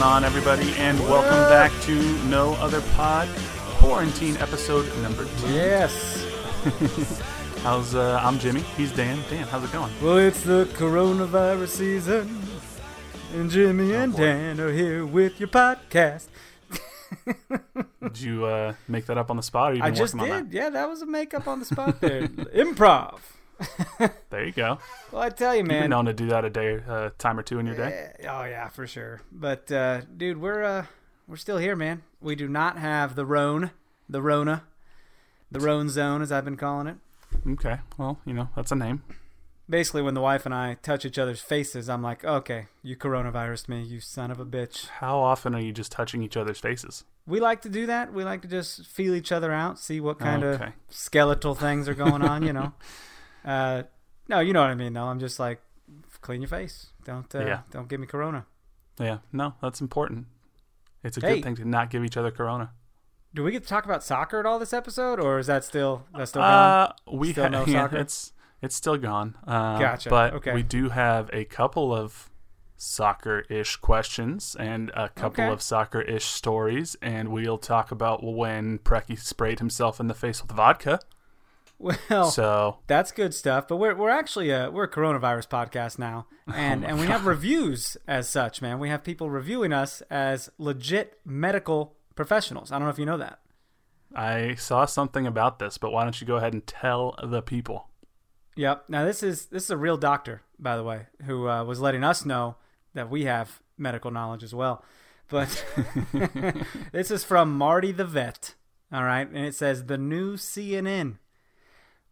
Going on, everybody, and welcome back to No Other Pod Quarantine episode number two. Yes. How's uh, I'm Jimmy. He's Dan. Dan, how's it going? Well, it's the coronavirus season, and Jimmy and Oh, boy. Dan are here with your podcast. Did you uh, make that up on the spot? Or you I just working on did. Yeah, that was a makeup on the spot there. Improv. There you go. Well, I tell you, You've been man. known to do that a day, uh, time or two in your day. Oh yeah, for sure. But uh, dude, we're uh, we're still here, man. We do not have the Rone, the Rona, the Rone zone, as I've been calling it. Okay. Well, you know that's a name. Basically, when the wife and I touch each other's faces, I'm like, okay, you coronavirus me, you son of a bitch. How often are you just touching each other's faces? We like to do that. We like to just feel each other out, see what kind of skeletal things are going on, you know. Uh, no, you know what I mean. though. I'm just like, clean your face. Don't uh, Yeah. don't give me corona. Yeah. No, that's important. It's a Hey. good thing to not give each other corona. Do we get to talk about soccer at all this episode, or is that still that's still gone? Uh, we Still ha- no yeah, soccer? it's it's still gone. Uh, Gotcha. But Okay. we do have a couple of soccer-ish questions and a couple Okay. of soccer-ish stories, and we'll talk about when Preki sprayed himself in the face with vodka. Well, So that's good stuff. But we're we're actually a we're a coronavirus podcast now, and Oh and we have reviews as such, man. We have people reviewing us as legit medical professionals. I don't know if you know that. I saw something about this, but why don't you go ahead and tell the people? Yep. Now this is this is a real doctor, by the way, who uh, was letting us know that we have medical knowledge as well. But this is from Marty the vet. All right, and it says the new CNN.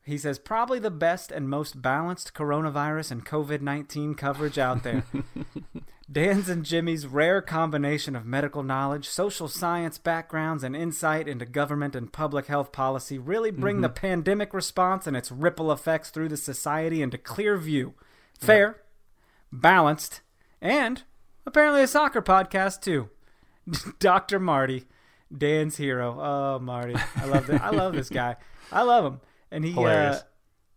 He says probably the best and most balanced coronavirus and COVID nineteen coverage out there. Dan's and Jimmy's rare combination of medical knowledge, social science backgrounds, and insight into government and public health policy really bring the mm-hmm. pandemic response and its ripple effects through the society into clear view. Fair, balanced, and apparently a soccer podcast too. Dr. Marty, Dan's hero. Oh, Marty, I love that. I love this guy. I love him, and he. Uh,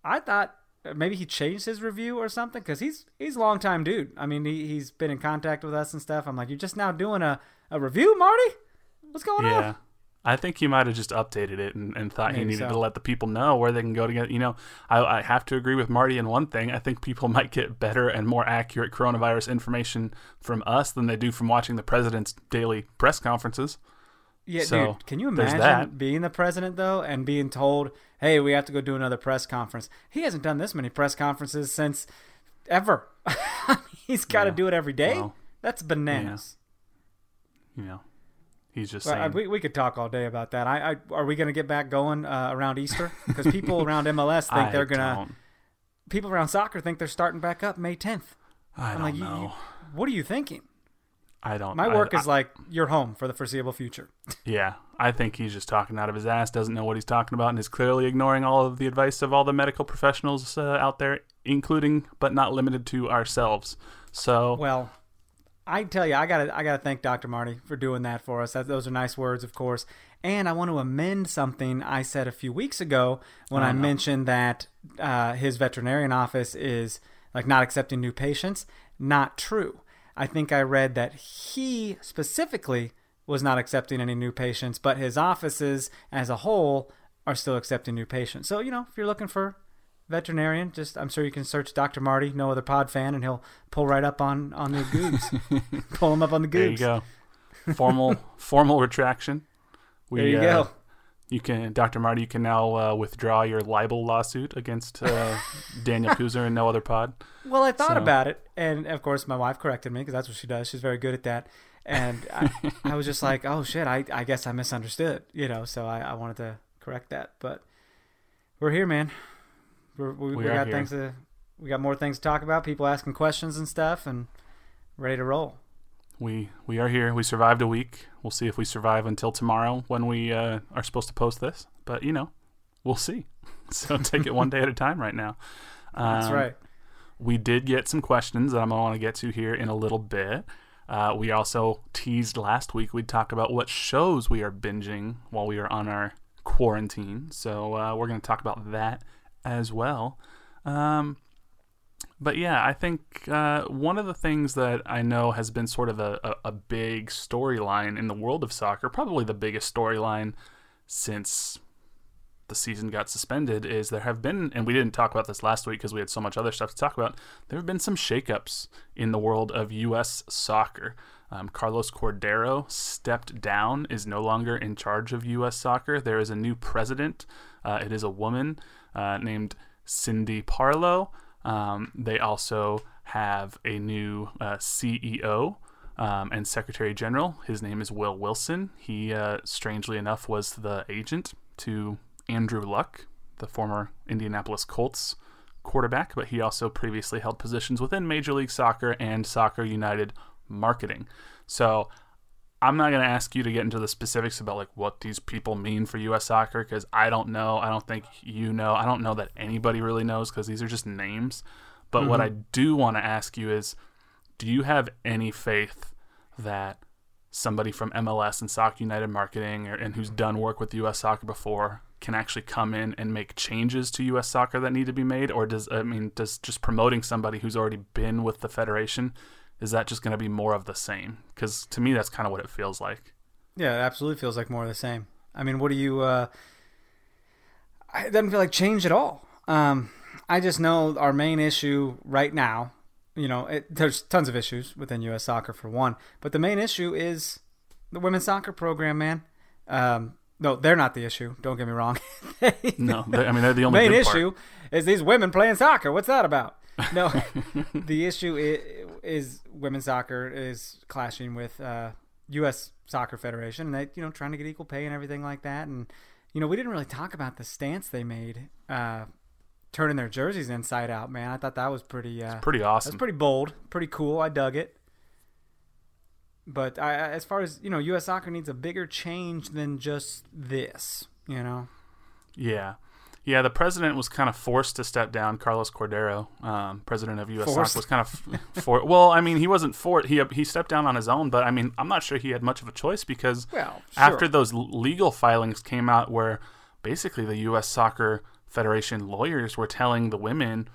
I thought maybe he changed his review or something because he's he's a long time dude. I mean, he he's been in contact with us and stuff. I'm like, you're just now doing a, a review, Marty? What's going Yeah. on? I think he might have just updated it and, and thought he needed so. to let the people know where they can go to get. You know, I, I have to agree with Marty in one thing. I think people might get better and more accurate coronavirus information from us than they do from watching the president's daily press conferences. Yeah, So, dude. Can you imagine being the president though and being told, "Hey, we have to go do another press conference"? He hasn't done this many press conferences since ever. He's got to Yeah. do it every day. Well, That's bananas. You know, he's just Well, saying. We, we could talk all day about that. I, I are we going to get back going uh, around Easter? Because people around MLS think I they're gonna. People around soccer think they're starting back up May 10th. I I'm don't like, you- know. you- what are you thinking? I don't. My work I- is like you're home for the foreseeable future. Yeah, I think he's just talking out of his ass, doesn't know what he's talking about, and is clearly ignoring all of the advice of all the medical professionals uh, out there, including but not limited to ourselves. So, Well, I tell you, I gotta I gotta thank Dr. Marty for doing that for us. That, those are nice words, of course. And I want to amend something I said a few weeks ago when Oh, I no. mentioned that uh, his veterinarian office is like not accepting new patients. Not true. I think I read that he specifically was not accepting any new patients, but his offices as a whole are still accepting new patients. So, you know, if you're looking for veterinarian, just I'm sure you can search Dr. Marty, no other pod fan, and he'll pull right up on on the goobs. pull him up on the goobs. There you go. Formal formal retraction. We, there you uh, go. You can, Dr. Marty, you can now uh, withdraw your libel lawsuit against uh, Daniel Kuzer and no other pod. Well, I thought so. about it, and of course, my wife corrected me because that's what she does. She's very good at that, and I, I was just like, "Oh shit, I, I guess I misunderstood," you know. So I, I wanted to correct that, but we're here, man. We're, we, we, we got here. things to, we got more things to talk about. People asking questions and stuff, and ready to roll we we are here. We survived a week. We'll see if we survive until tomorrow when we uh, are supposed to post this. But you know, we'll see. So take it one day at a time right now. Um, That's right. We did get some questions that I'm gonna want to get to here in a little bit. Uh, we also teased last week we'd talk about what shows we are binging while we are on our quarantine. So uh, we're going to talk about that as well. Um, but yeah, I think uh, one of the things that I know has been sort of a, a, a big storyline in the world of soccer, probably the biggest storyline since the season got suspended, is there have been, and we didn't talk about this last week because we had so much other stuff to talk about, there have been some shakeups in the world of U.S. soccer. Um, Carlos Cordeiro stepped down, is no longer in charge of U.S. soccer. There is a new president. Uh, it is a woman uh, named Cindy Parlow. Um, they also have a new uh, CEO um, and Secretary General. His name is Will Wilson. He, uh, strangely enough, was the agent to Andrew Luck, the former Indianapolis Colts quarterback, but he also previously held positions within Major League Soccer and Soccer United marketing. So I'm not going to ask you to get into the specifics about like what these people mean for U.S. soccer because I don't know. I don't think you know. I don't know that anybody really knows because these are just names. But mm-hmm. what I do want to ask you is, do you have any faith that somebody from MLS and Soccer United Marketing or, and who's done work with U.S. soccer before can actually come in and make changes to U.S. soccer that need to be made, or does I mean does just promoting somebody who's already been with the federation is that just going to be more of the same? Because to me, that's kind of what it feels like. Yeah, it absolutely feels like more of the same. I mean, what do you? Uh, it doesn't feel like change at all. Um, I just know our main issue right now. You know, it, there's tons of issues within U.S. soccer for one, but the main issue is the women's soccer program, man. Um, no, they're not the issue. Don't get me wrong. no, I mean they're the only main issue is these women playing soccer. What's that about? No, the issue is, is women's soccer is clashing with uh, U.S. Soccer Federation, and they you know trying to get equal pay and everything like that. And you know we didn't really talk about the stance they made, uh, turning their jerseys inside out. Man, I thought that was pretty uh, pretty awesome. That's pretty bold, pretty cool. I dug it. But I, as far as you know, U.S. Soccer needs a bigger change than just this. You know. Yeah. Yeah, the president was kind of forced to step down. Carlos Cordeiro, um, president of U.S. Soccer, was kind of for. Well, I mean, he wasn't for he he stepped down on his own, but I mean, I'm not sure he had much of a choice because well, sure. after those legal filings came out, where basically the U.S. Soccer Federation lawyers were telling the women,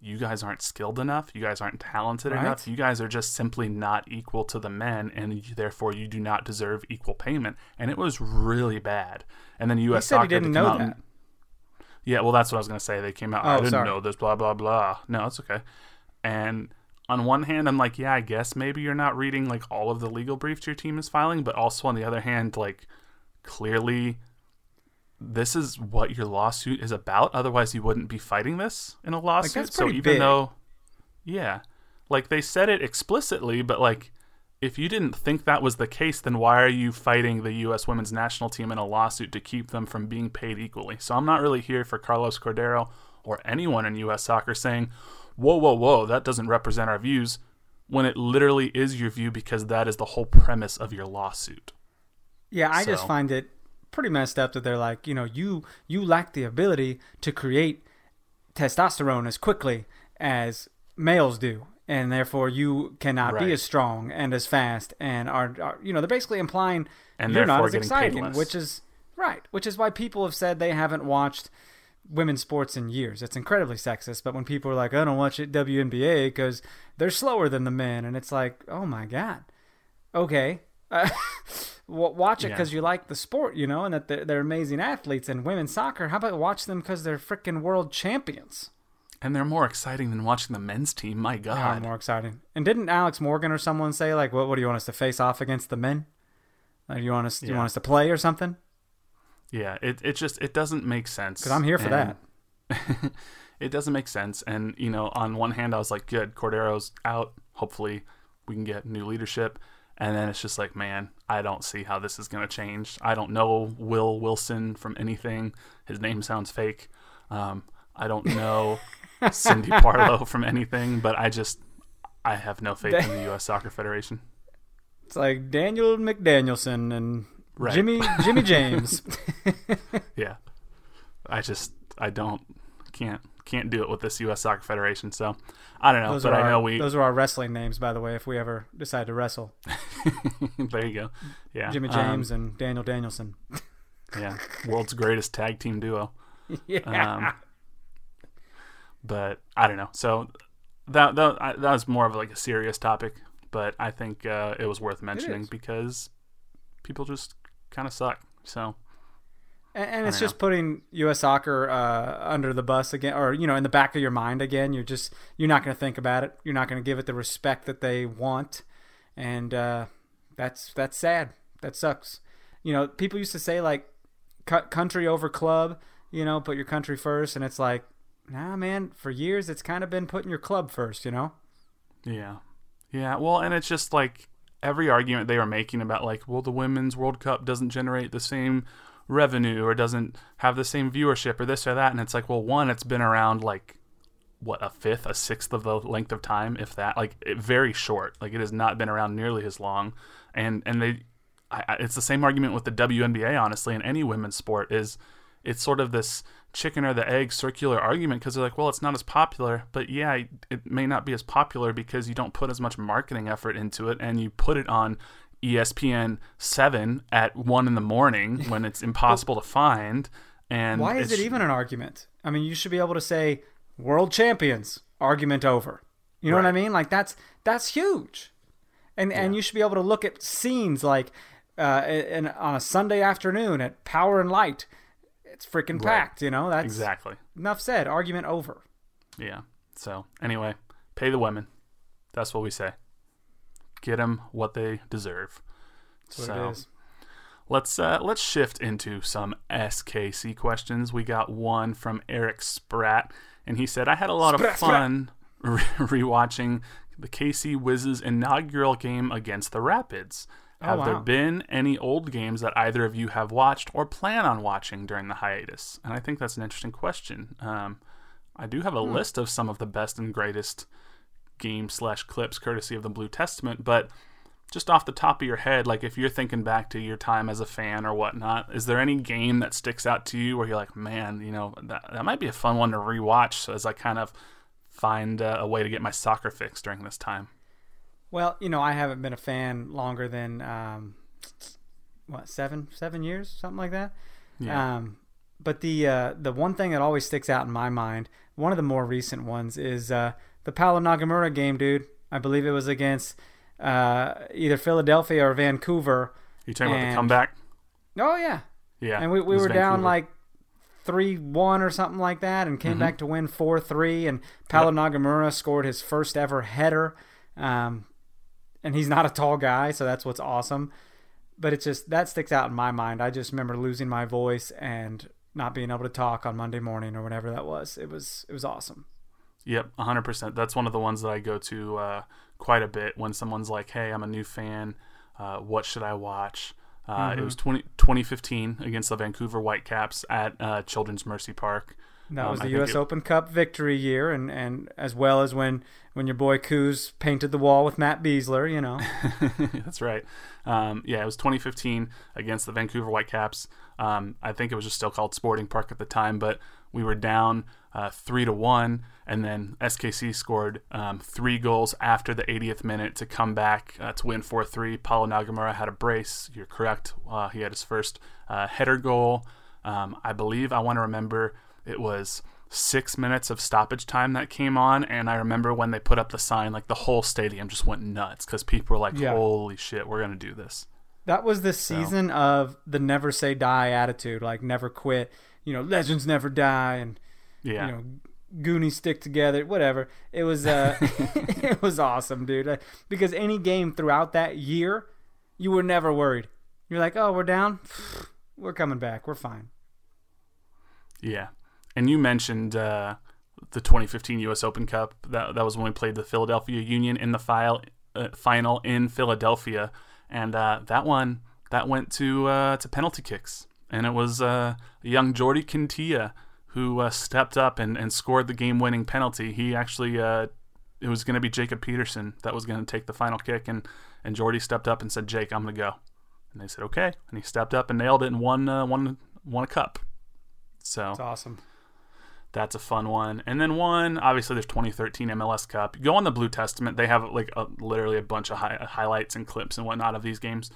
"You guys aren't skilled enough. You guys aren't talented right. enough. You guys are just simply not equal to the men, and therefore you do not deserve equal payment." And it was really bad. And then U.S. Soccer didn't know that. Yeah, well, that's what I was gonna say. They came out. Oh, I didn't sorry. know this. Blah blah blah. No, it's okay. And on one hand, I'm like, yeah, I guess maybe you're not reading like all of the legal briefs your team is filing, but also on the other hand, like clearly this is what your lawsuit is about. Otherwise, you wouldn't be fighting this in a lawsuit. Like, so even big. though, yeah, like they said it explicitly, but like if you didn't think that was the case, then why are you fighting the U.S. women's national team in a lawsuit to keep them from being paid equally? So I'm not really here for Carlos Cordeiro or anyone in U.S. soccer saying, whoa, whoa, whoa, that doesn't represent our views, when it literally is your view because that is the whole premise of your lawsuit. Yeah, I so. just find it pretty messed up that they're like, you know, you you lack the ability to create testosterone as quickly as males do and therefore you cannot right. be as strong and as fast and are, are you know they're basically implying and you're not as exciting which is right which is why people have said they haven't watched women's sports in years. It's incredibly sexist. But when people are like, I don't watch it WNBA because they're slower than the men, and it's like, oh my god, okay. Uh, watch it because yeah. you like the sport, you know, and that they're, they're amazing athletes. And women's soccer, how about watch them because they're freaking world champions? And they're more exciting than watching the men's team. My God, they more exciting. And didn't Alex Morgan or someone say like, "What? What do you want us to face off against the men? Like, you want us? Yeah. You want us to play or something?" Yeah, it it just it doesn't make sense. Because I'm here for and that. it doesn't make sense. And you know, on one hand, I was like, "Good, Cordeiro's out. Hopefully, we can get new leadership." And then it's just like, man, I don't see how this is going to change. I don't know Will Wilson from anything. His name sounds fake. Um, I don't know Cindy Parlow from anything, but I just I have no faith in the U.S. Soccer Federation. It's like Daniel McDanielson and right. Jimmy Jimmy James. yeah, I just I don't can't can't do it with this U.S. Soccer Federation. So I don't know, those but I our, know we. Those are our wrestling names, by the way. If we ever decide to wrestle. there you go. Yeah, Jimmy James um, and Daniel Danielson. yeah, world's greatest tag team duo. Yeah. Um, but I don't know. So that that, that was more of like a serious topic, but I think uh, it was worth mentioning because people just kind of suck. So. And, and it's just know. putting U.S. soccer uh, under the bus again, or you know, in the back of your mind again. You're just you're not going to think about it. You're not going to give it the respect that they want, and uh, that's that's sad. That sucks. You know, people used to say like, country over club. You know, put your country first, and it's like nah, man, for years it's kind of been putting your club first, you know? Yeah. Yeah. Well, and it's just like every argument they were making about, like, well, the Women's World Cup doesn't generate the same revenue or doesn't have the same viewership or this or that. And it's like, well, one, it's been around like, what, a fifth, a sixth of the length of time, if that. Like, it, very short. Like, it has not been around nearly as long. And, and they, I, it's the same argument with the WNBA, honestly, in any women's sport is it's sort of this chicken or the egg circular argument because they're like, well, it's not as popular, but yeah, it may not be as popular because you don't put as much marketing effort into it and you put it on ESPN 7 at 1 in the morning when it's impossible to find. And why is it even an argument? I mean, you should be able to say world champions, argument over. You know right. what I mean? Like that's that's huge. And yeah. and you should be able to look at scenes like uh, in, on a Sunday afternoon at Power and Light it's freaking packed. You know, that's exactly enough said. Argument over. Yeah. So anyway, pay the women. That's what we say. Get them what they deserve. That's so let's uh, let's shift into some SKC questions. We got one from Eric Spratt, and he said, "I had a lot Sprat, of fun re- rewatching the KC Wiz's inaugural game against the Rapids." Oh, have wow. there been any old games that either of you have watched or plan on watching during the hiatus? And I think that's an interesting question. Um, I do have a hmm. list of some of the best and greatest games slash clips courtesy of the Blue Testament, but just off the top of your head, like if you're thinking back to your time as a fan or whatnot, is there any game that sticks out to you where you're like, man, you know, that, that might be a fun one to rewatch as I kind of find uh, a way to get my soccer fix during this time? Well, you know, I haven't been a fan longer than um, what seven seven years, something like that. Yeah. Um, but the uh, the one thing that always sticks out in my mind, one of the more recent ones, is uh, the Paulo Nagamura game, dude. I believe it was against uh, either Philadelphia or Vancouver. You talking and, about the comeback? Oh yeah. Yeah. And we, we were Vancouver. down like three one or something like that, and came mm-hmm. back to win four three. And Paulo yep. Nagamura scored his first ever header. Um, and he's not a tall guy, so that's what's awesome. But it's just that sticks out in my mind. I just remember losing my voice and not being able to talk on Monday morning or whatever that was. It was it was awesome. Yep, 100%. That's one of the ones that I go to uh, quite a bit when someone's like, "Hey, I'm a new fan. Uh, what should I watch?" Uh, mm-hmm. It was 20, 2015 against the Vancouver Whitecaps at uh, Children's Mercy Park. That um, was the I U.S. It, Open Cup victory year, and, and as well as when, when your boy Coos painted the wall with Matt Besler, you know. That's right. Um, yeah, it was 2015 against the Vancouver Whitecaps. Um, I think it was just still called Sporting Park at the time, but we were down uh, three to one, and then SKC scored um, three goals after the 80th minute to come back uh, to win 4-3. Paulo Nagamura had a brace. You're correct. Uh, he had his first uh, header goal. Um, I believe I want to remember it was six minutes of stoppage time that came on, and I remember when they put up the sign, like the whole stadium just went nuts because people were like, Yeah. "Holy shit, we're gonna do this!" That was the season of the never say die attitude, like never quit. You know, legends never die, and Yeah, you know, Goonies stick together. Whatever. It was uh, it was awesome, dude. Because any game throughout that year, you were never worried. You're like, oh, we're down. We're coming back. We're fine. yeah. And you mentioned uh, the 2015 U.S. Open Cup. That that was when we played the Philadelphia Union in the file, uh, final in Philadelphia, and uh, that one that went to uh, to penalty kicks, and it was uh, young Jordi Quintilla who uh, stepped up and, and scored the game-winning penalty. He actually it was going to be Jacob Peterson that was going to take the final kick, and and Jordy stepped up and said, "Jake, I'm going to go," and they said, "Okay," and he stepped up and nailed it and won uh, won won a cup. So It's awesome. That's a fun one. And then one, obviously, there's 2013 MLS Cup. You go on the Blue Testament; they have like a, literally a bunch of hi- highlights and clips and whatnot of these games.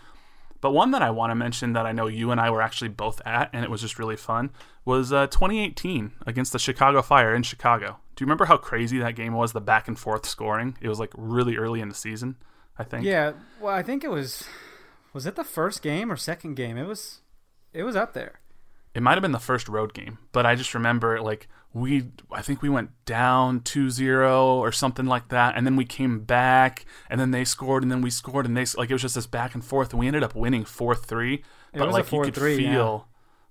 But one that I want to mention that I know you and I were actually both at, and it was just really fun, was uh, 2018 against the Chicago Fire in Chicago. Do you remember how crazy that game was? The back and forth scoring. It was like really early in the season, I think. Yeah. Well, I think it was. Was it the first game or second game? It was. It was up there. it might have been the first road game, but I just remember like we I think we went down 2-0 or something like that and then we came back and then they scored and then we scored and they like it was just this back and forth and we ended up winning 4-3 but like you could 4-3, yeah. feel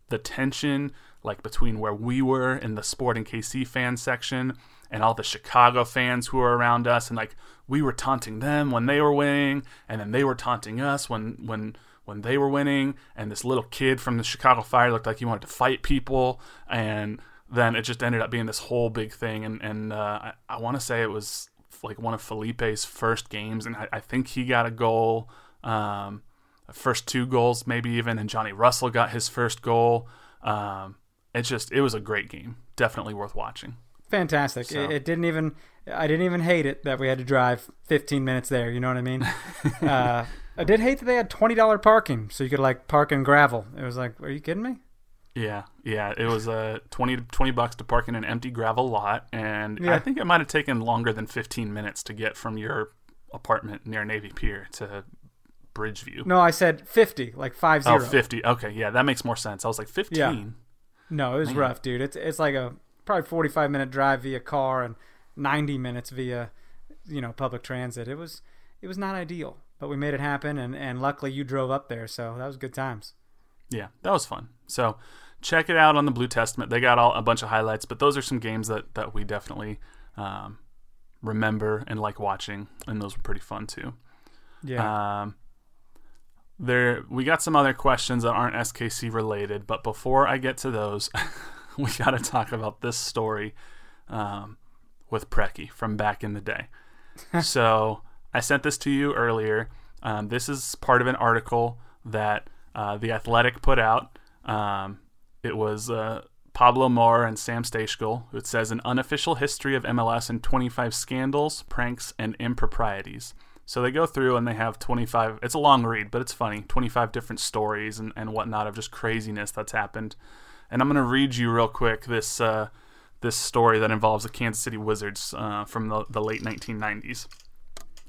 the tension like between where we were in the Sporting KC fan section and all the Chicago fans who were around us and like we were taunting them when they were winning and then they were taunting us when when when they were winning and this little kid from the Chicago Fire looked like he wanted to fight people and then it just ended up being this whole big thing and and uh, I, I want to say it was like one of Felipe's first games and I, I think he got a goal um, first two goals maybe even and Johnny Russell got his first goal um, it just it was a great game definitely worth watching Fantastic. So- It, it didn't even. I didn't even hate it that we had to drive 15 minutes there. You know what I mean? uh, I did hate that they had twenty dollar parking, so you could like park in gravel. It was like, are you kidding me? Yeah, yeah. It was uh, 20, 20 bucks to park in an empty gravel lot, and Yeah. I think it might have taken longer than 15 minutes to get from your apartment near Navy Pier to Bridgeview. No, I said 50, like five oh, zero. 50. Okay, yeah, that makes more sense. I was like 15. No, it was rough, dude. It's it's like a probably 45 minute drive via car and 90 minutes via you know public transit. It was it was not ideal, but we made it happen, and and luckily you drove up there, so that was good times. Yeah, that was fun. So check it out on the Blue Testament. They got all a bunch of highlights, but those are some games that that we definitely um, remember and like watching, and those were pretty fun too. Yeah. Um, there, we got some other questions that aren't SKC related, but before I get to those, we got to talk about this story um, with Preki from back in the day. so I sent this to you earlier. Um, this is part of an article that uh, the Athletic put out. Um, it was uh, Pablo Maurer and Sam Stejskal. It says an unofficial history of MLS and 25 scandals, pranks, and improprieties. So they go through and they have 25. It's a long read, but it's funny. 25 different stories and, and whatnot of just craziness that's happened. And I'm going to read you real quick this uh, this story that involves the Kansas City Wizards uh, from the, the late 1990s.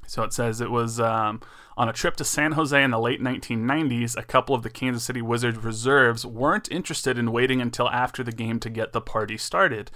So it says it was um, on a trip to San Jose in the late 1990s. A couple of the Kansas City Wizards reserves weren't interested in waiting until after the game to get the party started.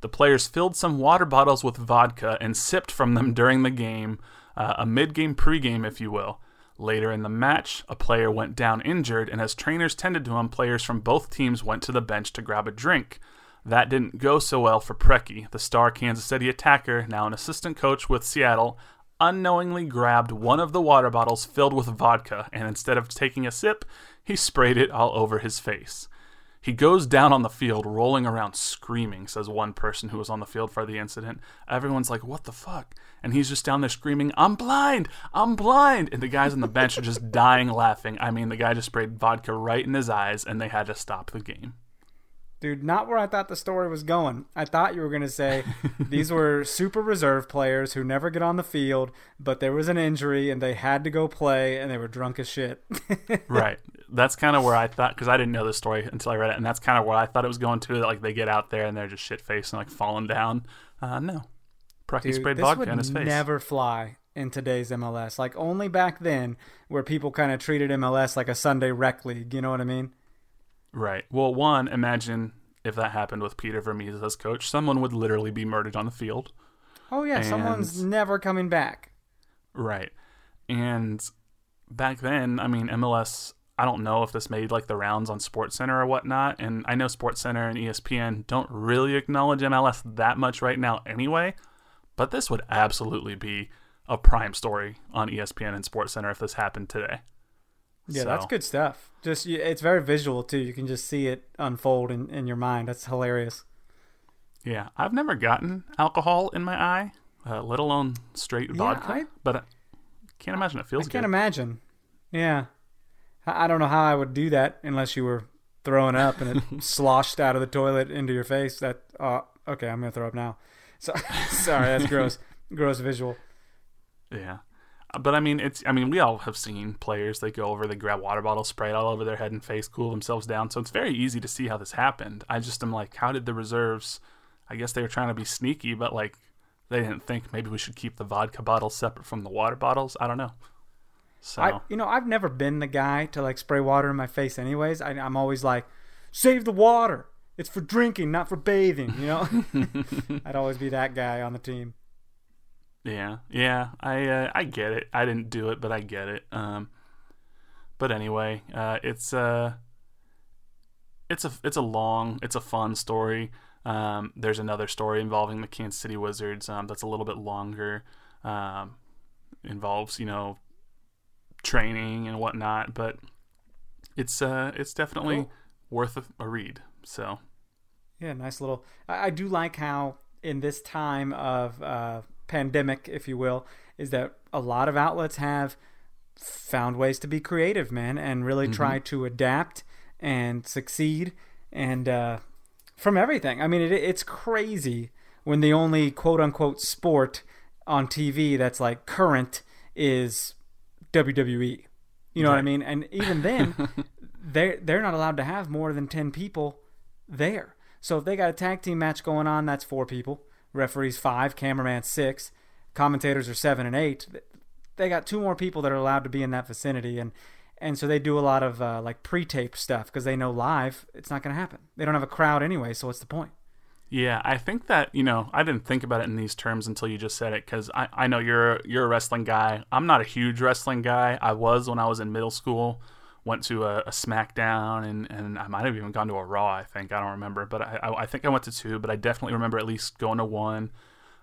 The players filled some water bottles with vodka and sipped from them during the game, uh, a mid game pregame, if you will. Later in the match, a player went down injured, and as trainers tended to him, players from both teams went to the bench to grab a drink. That didn't go so well for Preki, the star Kansas City attacker, now an assistant coach with Seattle, unknowingly grabbed one of the water bottles filled with vodka, and instead of taking a sip, he sprayed it all over his face. He goes down on the field, rolling around screaming, says one person who was on the field for the incident. Everyone's like, What the fuck? And he's just down there screaming, I'm blind! I'm blind! And the guys on the bench are just dying laughing. I mean, the guy just sprayed vodka right in his eyes, and they had to stop the game. Dude. Not where I thought the story was going. I thought you were going to say these were super reserve players who never get on the field, but there was an injury and they had to go play and they were drunk as shit. right. That's kind of where I thought because I didn't know the story until I read it, and that's kind of where I thought it was going to. That like they get out there and they're just shit faced and like falling down. Uh, no, Preki Dude, sprayed this vodka in his face. never fly in today's MLS. Like only back then, where people kind of treated MLS like a Sunday rec league. You know what I mean? Right. Well, one, imagine if that happened with Peter Vermes as coach. Someone would literally be murdered on the field. Oh yeah, And- someone's never coming back. Right. And back then, I mean, MLS, I don't know if this made like the rounds on SportsCenter or whatnot. And I know SportsCenter and E ESPN don't really acknowledge MLS that much right now anyway. But this would absolutely be a prime story on ESPN and SportsCenter if this happened today. Yeah, that's good stuff. Just it's very visual too. You can just see it unfold in, in your mind. That's hilarious. Yeah, I've never gotten alcohol in my eye, uh, let alone straight Yeah, vodka. I- but I can't imagine it feels I can't good. imagine. Yeah, I I don't know how I would do that unless you were throwing up and it sloshed out of the toilet into your face. That uh, okay, I'm gonna throw up now. So, sorry, that's gross. gross visual. Yeah. But I mean, it's. I mean, we all have seen players. They go over, they grab water bottles, spray it all over their head and face, cool themselves down. So it's very easy to see how this happened. I just am like, how did the reserves? I guess they were trying to be sneaky, but like, they didn't think maybe we should keep the vodka bottles separate from the water bottles. I don't know. So I, you know, I've never been the guy to like spray water in my face. Anyways, I, I'm always like, save the water. It's for drinking, not for bathing. You know, I'd always be that guy on the team. Yeah, yeah, I uh, I get it. I didn't do it, but I get it. Um, but anyway, uh, it's uh, it's a it's a long, it's a fun story. Um, there's another story involving the Kansas City Wizards um, that's a little bit longer. Um, involves you know training and whatnot, but it's uh it's definitely Cool. worth a, a read. So Yeah, nice little. I, I do like how in this time of uh, pandemic, if you will, is that a lot of outlets have found ways to be creative, man, and really try to adapt and succeed, and uh, from everything. I mean, it, it's crazy when the only quote unquote sport on TV that's like current is WWE. You know what I mean? And even then, they they're not allowed to have more than ten people there. So if they got a tag team match going on, that's four people. Referees five, cameraman six, commentators are seven and eight. They got two more people that are allowed to be in that vicinity, and and so they do a lot of uh, like pre-tape stuff because they know live it's not going to happen. They don't have a crowd anyway, so what's the point? Yeah, I think that you know I didn't think about it in these terms until you just said it because I, I know you're you're a wrestling guy. I'm not a huge wrestling guy. I was when I was in middle school. Went to a, a SmackDown and, and I might have even gone to a Raw. I think I don't remember, but I, I I think I went to two. But I definitely remember at least going to one.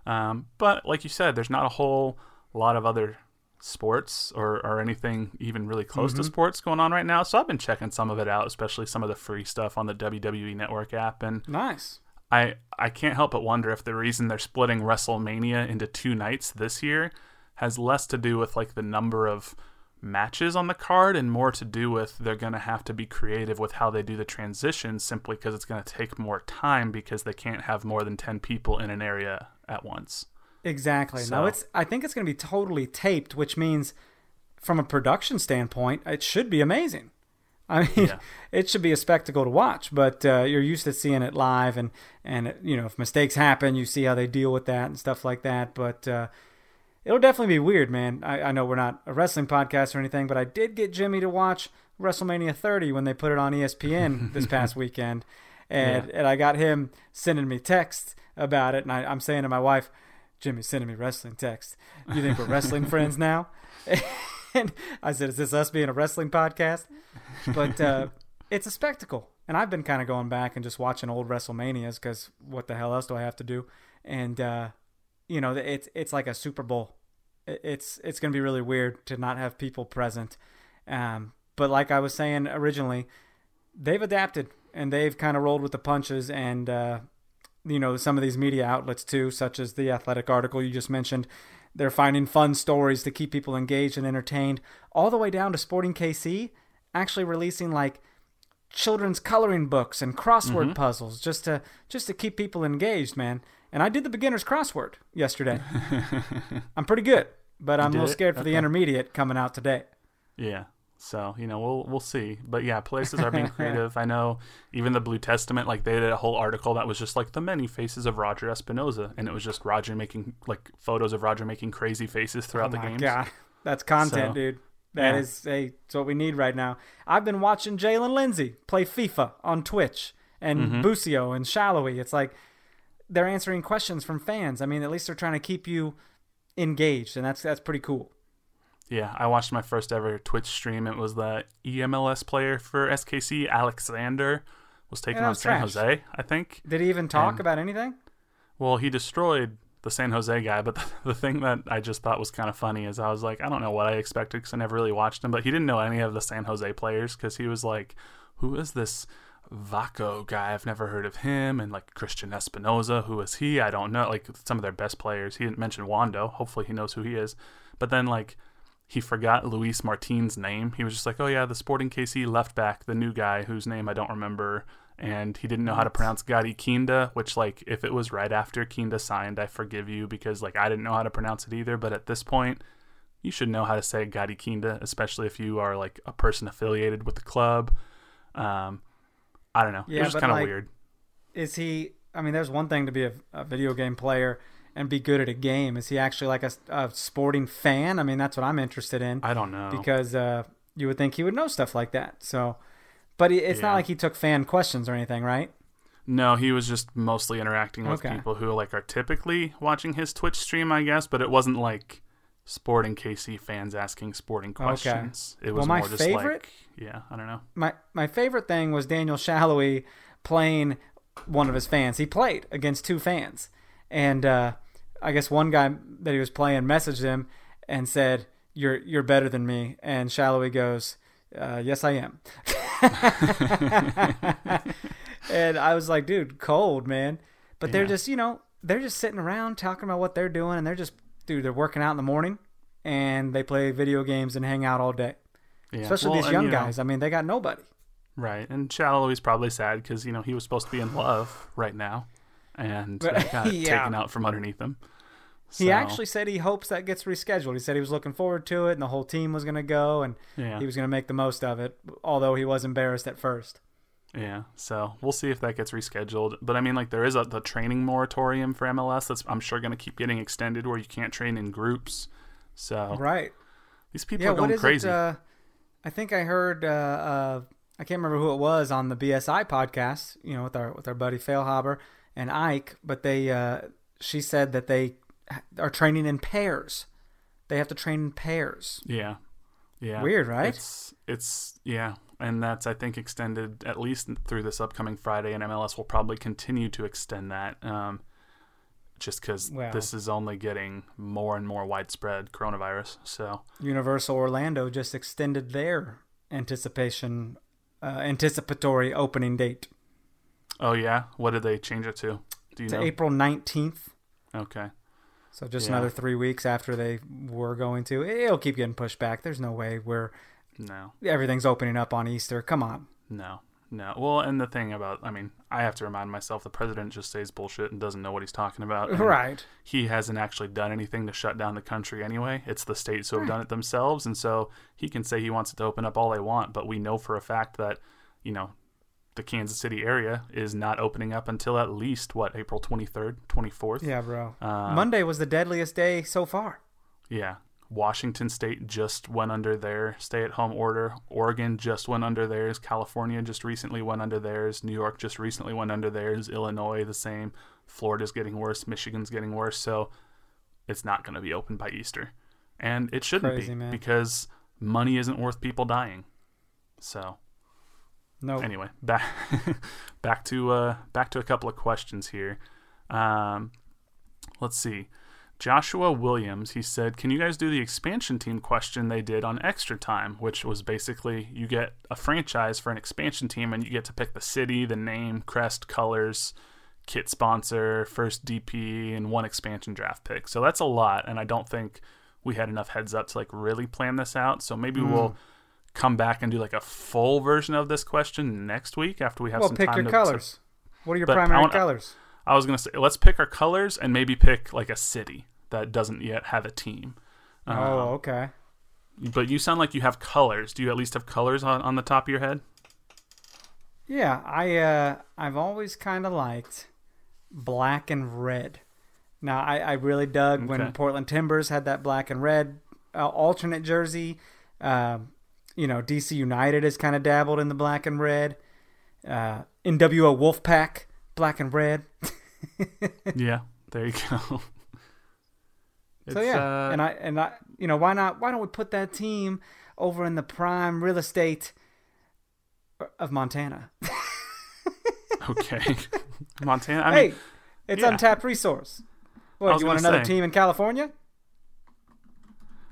Um, but like you said, there's not a whole lot of other sports or, or anything even really close to sports going on right now. So I've been checking some of it out, especially some of the free stuff on the WWE Network app and. Nice. I I can't help but wonder if the reason they're splitting WrestleMania into two nights this year has less to do with like the number of matches on the card and more to do with they're going to have to be creative with how they do the transition simply because it's going to take more time because they can't have more than 10 people in an area at once. Exactly. So- No, it's. I think it's going to be totally taped, which means, from a production standpoint, it should be amazing. I mean, Yeah. it should be a spectacle to watch. But uh, you're used to seeing it live, and and you know if mistakes happen, you see how they deal with that and stuff like that. But uh, it'll definitely be weird, man. I, I know we're not a wrestling podcast or anything, but I did get Jimmy to watch WrestleMania 30 when they put it on ESPN this past weekend, and and I got him sending me texts about it, and I, I'm saying to my wife, Jimmy's sending me wrestling texts. You think we're wrestling friends now? and I said, is this us being a wrestling podcast? But uh, it's a spectacle. And I've been kind of going back and just watching old WrestleManias because what the hell else do I have to do? And uh, you know, it's it's like a Super Bowl. It- It's it's going to be really weird to not have people present. Um, but like I was saying originally, they've adapted and they've kind of rolled with the punches and uh, you know some of these media outlets too such as the athletic article you just mentioned they're finding fun stories to keep people engaged and entertained all the way down to sporting kc actually releasing like children's coloring books and crossword puzzles just to just to keep people engaged, man. And I did the beginner's crossword yesterday. I'm pretty good, but I'm a little it? scared for the intermediate coming out today. Yeah. So you know we'll we'll see, but yeah, places are being creative. I know even the Blue Testament, like they did a whole article that was just like the many faces of Roger Espinoza, and it was just Roger making like photos of Roger making crazy faces throughout the Oh My games. God, that's content, So, dude. That yeah. is hey, it's what we need right now. I've been watching Jaylin Lindsey play FIFA on Twitch and Mm-hmm. Busio and Salloi. It's like they're answering questions from fans. I mean, at least they're trying to keep you engaged, and that's that's pretty cool. Yeah, I watched my first ever Twitch stream. It was the EMLS player for SKC, Alexander, was taking on San trash. Jose, I think. Did he even talk And- about anything? Well, he destroyed the San Jose guy, but the, the thing that I just thought was kind of funny is I was like, I don't know what I expected because I never really watched him, but he didn't know any of the San Jose players because he was like, who is this Vako guy? I've never heard of him. And like Cristian Espinoza, who is he? I don't know. Like some of their best players. He didn't mention Wondo. Hopefully he knows who he is. But then like he forgot Luis Martin's name. He was just like, oh yeah, the Sporting KC left back, the new guy whose name I don't remember. And he didn't know how to pronounce Gadi Kinda, which like if it was right after Kinda signed, I forgive you because like I didn't know how to pronounce it either. But at this point, you should know how to say Gadi Kinda, especially if you are like a person affiliated with the club. Um, I don't know. Yeah, it was just kind of like, weird. Is he? I mean, there's one thing to be a, a video game player and be good at a game. Is he actually like a, a sporting fan? I mean, that's what I'm interested in. I don't know. because uh, you would think he would know stuff like that. So, but it's Yeah. not like he took fan questions or anything, right? No, he was just mostly interacting with Okay. people who like are typically watching his Twitch stream, I guess. But it wasn't like Sporting KC fans asking sporting questions. It was Well, my more just favorite- like, yeah, I don't know. My my favorite thing was Daniel Salloi playing one of his fans. He played against two fans, and uh, I guess one guy that he was playing messaged him and said, "You're you're better than me." And Salloi goes, uh, "Yes, I am." and I was like, "Dude, cold man." But they're just you know they're just sitting around talking about what they're doing, and they're just dude they're working out in the morning, and they play video games and hang out all day. Yeah. Especially Well, these and, young you know, guys. I mean, they got nobody. right? And Salloi's probably sad because you know he was supposed to be in love right now, and But- got yeah. taken out from underneath him. He actually said he hopes that gets rescheduled. He said he was looking forward to it, and the whole team was going to go, and yeah, he was going to make the most of it. Although he was embarrassed at first. Yeah, so we'll see if that gets rescheduled. But I mean, like there is a the training moratorium for MLS that's I'm sure going to keep getting extended, where you can't train in groups. So Right? these people Yeah. are going crazy. it? Uh, I think I heard. Uh, uh, I can't remember who it was on the BSI podcast. You know, with our with our buddy Feilhaber and Ike. But they, uh, she said that they are training in pairs. They have to train in pairs. yeah, yeah. Weird, right? It's it's yeah, and that's I think extended at least through this upcoming Friday, and MLS will probably continue to extend that. Um, just because this is only getting more and more widespread coronavirus. So Universal Orlando just extended their anticipation, uh, anticipatory opening date oh yeah, what did they change it to? Do you to know? April nineteenth. Okay. So just Yeah. another three weeks after they were going to. It'll keep getting pushed back. There's no way where No. everything's opening up on Easter. Come on. No, no. Well, and the thing about, I mean, I have to remind myself the president just says bullshit and doesn't know what he's talking about. Right. He hasn't actually done anything to shut down the country anyway. It's the states who have done it themselves. And so he can say he wants it to open up all they want, but we know for a fact that, you know, the Kansas City area is not opening up until at least, what, April 23rd, 24th? Yeah, bro. Uh, Monday was the deadliest day so far. Yeah. Washington State just went under their stay at home order. Oregon just went under theirs. California just recently went under theirs. New York just recently went under theirs. Illinois, the same. Florida's getting worse. Michigan's getting worse. So it's not going to be open by Easter. And it shouldn't Crazy, be man. because money isn't worth people dying. So No. anyway, back back to uh, back to a couple of questions here. Um, let's see. Joshua Williams, he said, "Can you guys do the expansion team question they did on Extra Time, which was basically you get a franchise for an expansion team and you get to pick the city, the name, crest, colors, kit sponsor, first DP, and one expansion draft pick. So that's a lot, and I don't think we had enough heads up to like really plan this out. So maybe we'll hmm. come back and do like a full version of this question next week after we have well, some pick time your to, colors. What are your But primary wanna- colors? I was gonna say let's pick our colors and maybe pick like a city that doesn't yet have a team. Um, oh, okay. But you sound like you have colors. Do you at least have colors on, on the top of your head? Yeah, I uh, I've always kind of liked black and red. Now, I, I really dug when Portland Timbers had that black and red uh, alternate jersey. Um, you know, DC United has kind of dabbled in the black and red. Uh, NWO Wolfpack, black and red. yeah, there you go. so yeah, uh, and I and I, you know, why not? Why don't we put that team over in the prime real estate of Montana? okay, Montana. I hey, mean, it's yeah. untapped resource. What, you want another say. team in California?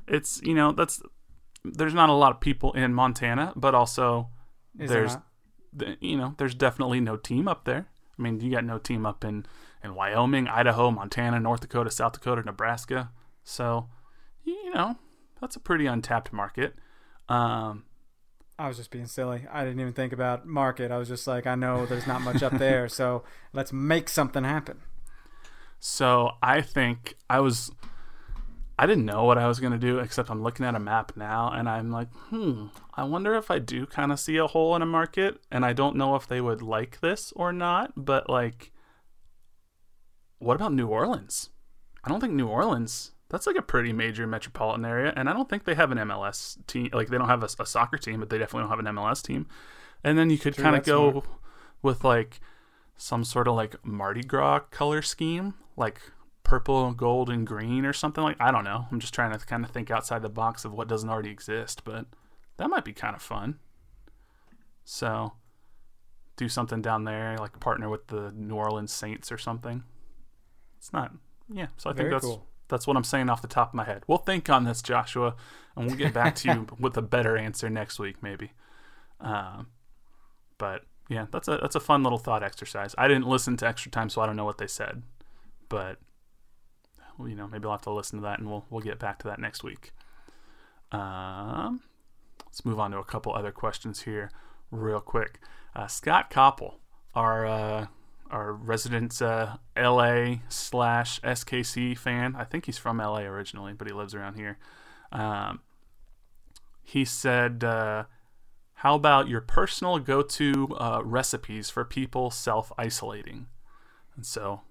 it's you know that's there's not a lot of people in Montana, but also Is there's not? the, you know there's definitely no team up there. I mean, you got no team up in in Wyoming, Idaho, Montana, North Dakota, South Dakota, Nebraska. So, you know, that's a pretty untapped market. Um, I was just being silly. I didn't even think about market. I was just like, I know there's not much up there, so let's make something happen. So I think I was I didn't know what I was gonna do except I'm looking at a map now and I'm like, hmm, I wonder if I do kind of see a hole in a market and I don't know if they would like this or not, but like what about New Orleans? I don't think New Orleans that's like a pretty major metropolitan area and I don't think they have an MLS team like they don't have a, a soccer team, but they definitely don't have an MLS team. And then you could kind of go smart. with like some sort of like Mardi Gras color scheme, like purple, gold, and green or something like. I don't know. I'm just trying to kind of think outside the box of what doesn't already exist, but that might be kind of fun. So, do something down there, like partner with the New Orleans Saints or something. It's not. Yeah. So I think that's cool. that's what I'm saying off the top of my head. We'll think on this, Joshua, and we'll get back to you with a better answer next week, maybe. Um, but yeah, that's a that's a fun little thought exercise. I didn't listen to extra time, so I don't know what they said, but you know, maybe I'll have to listen to that, and we'll we'll get back to that next week. Um, let's move on to a couple other questions here, real quick. Uh, Scott Koppel, our uh, our resident uh, LA slash SKC fan. I think he's from LA originally, but he lives around here. Um, he said, uh, "How about your personal go-to uh, recipes for people self-isolating?" And so,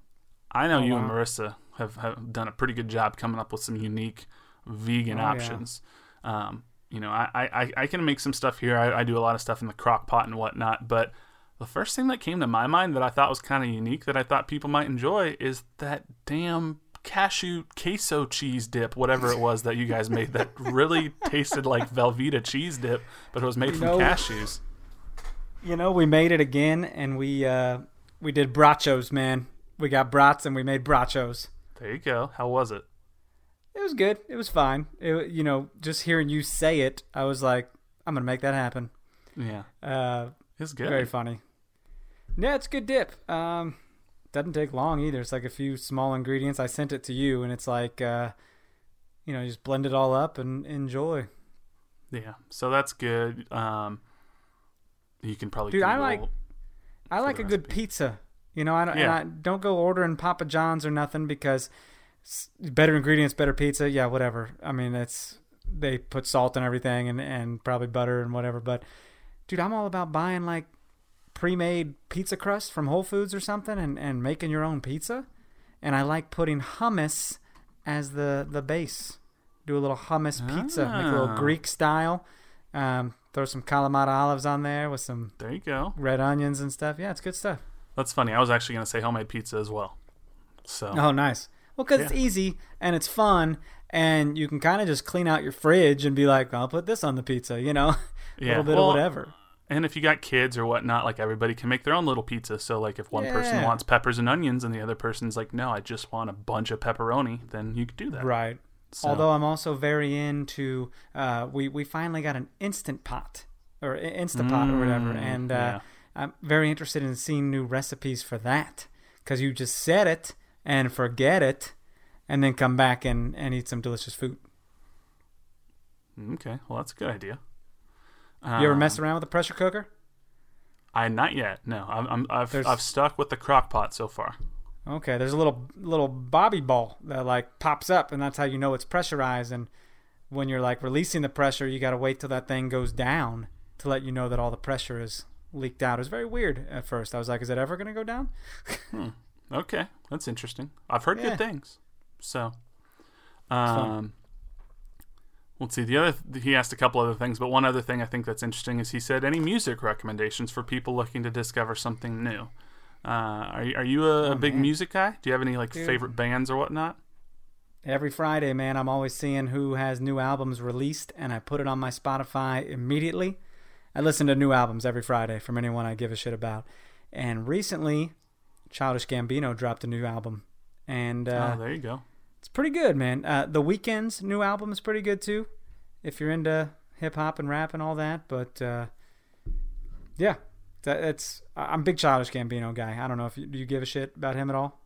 I know Oh, you and. Marissa have, have done a pretty good job coming up with some unique vegan Oh, yeah. options. Um, you know, I, I, I can make some stuff here. I, I do a lot of stuff in the crock pot and whatnot, but the first thing that came to my mind that I thought was kind of unique that I thought people might enjoy is that damn cashew queso cheese dip, whatever it was that you guys made that really tasted like Velveeta cheese dip, but it was made You from know- cashews. You know, we made it again, and we uh, we did brachos, man. We got brats, and we made brachos. There you go. How was it? It was good. It was fine. It, you know, just hearing you say it, I was like, I'm gonna make that happen. Yeah, Uh, it's good. Very funny. Yeah, it's good dip. Um, doesn't take long either. It's like a few small ingredients. I sent it to you, and it's like, uh, you know, you just blend it all up and enjoy. Yeah, so that's good. Um, you can probably Dude, I like- I like a good pizza. You know, I don't, Yeah. and I don't go ordering Papa John's or nothing because better ingredients, better pizza. Yeah, whatever. I mean, it's they put salt and everything, and and probably butter and whatever. But dude, I'm all about buying like pre-made pizza crust from Whole Foods or something, and and making your own pizza. And I like putting hummus as the the base. Do a little hummus pizza, make a little Ah. Greek style. Um, throw some Kalamata olives on there with some There you go. red onions and stuff. Yeah, it's good stuff. That's funny. I was actually gonna say homemade pizza as well. So Oh, nice. Well, because it's easy and it's fun, and you can kind of just clean out your fridge and be like, "I'll put this on the pizza," you know, a yeah, little bit well, of whatever. And if you got kids or whatnot, like everybody can make their own little pizza. So like if one person wants peppers and onions and the other person's like, no, I just want a bunch of pepperoni, then you could do that. Right. So, Although I'm also very into, uh, we we finally got an instant pot or Instapot or whatever, Mm, and uh, yeah. I'm very interested in seeing new recipes for that because you just set it and forget it, and then come back and and eat some delicious food. okay, well that's a good idea. You ever mess um, around with a pressure cooker? I not yet. No, I'm, I'm I've There's- I've stuck with the crock pot so far. Okay, there's a little little bobby ball that like pops up, and that's how you know it's pressurized. And when you're like releasing the pressure, you got to wait till that thing goes down to let you know that all the pressure is leaked out. It was very weird at first. I was like, is it ever gonna go down? Okay, that's interesting. I've heard Yeah. good things. So, um, let's see. The other he asked a couple other things, but one other thing I think that's interesting is he said any music recommendations for people looking to discover something new. Uh, are you- are you a, a big man. music guy? Do you have any like Dude. favorite bands or whatnot? Every Friday, man, I'm always seeing who has new albums released, and I put it on my Spotify immediately. I listen to new albums every Friday from anyone I give a shit about. And recently, Childish Gambino dropped a new album, and uh, oh, there you go. it's pretty good, man. Uh, the Weeknd's new album is pretty good too, if you're into hip hop and rap and all that. But uh, yeah, that, it's I'm a big Childish Gambino guy. I don't know if you, do you give a shit about him at all.